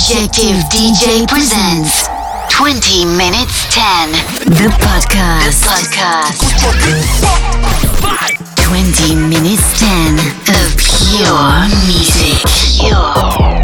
Objective DJ presents 20 Minutes 10, the podcast. The podcast. 20 Minutes 10 of pure music. Pure.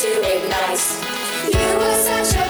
to ignite. You were such a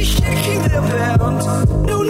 Musik in der Band. Nun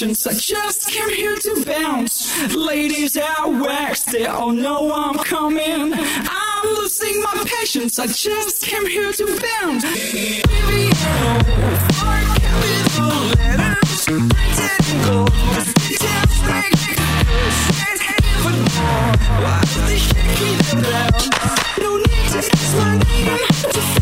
came here to bounce. Ladies out wax, they all know I'm coming. I'm losing my patience. I just came here to bounce. Baby, I capital letters, printed in gold. Make even more. Why they? No need to ask my name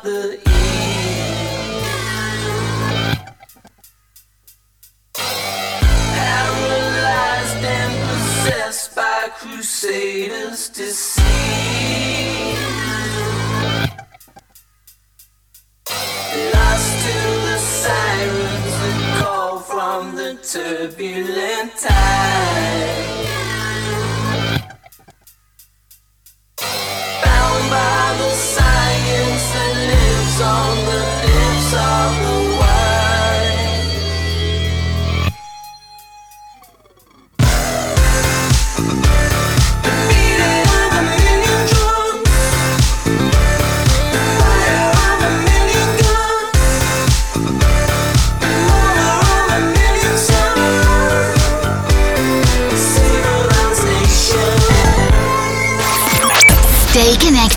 the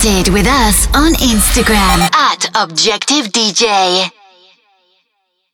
connected with us on Instagram at Objective DJ.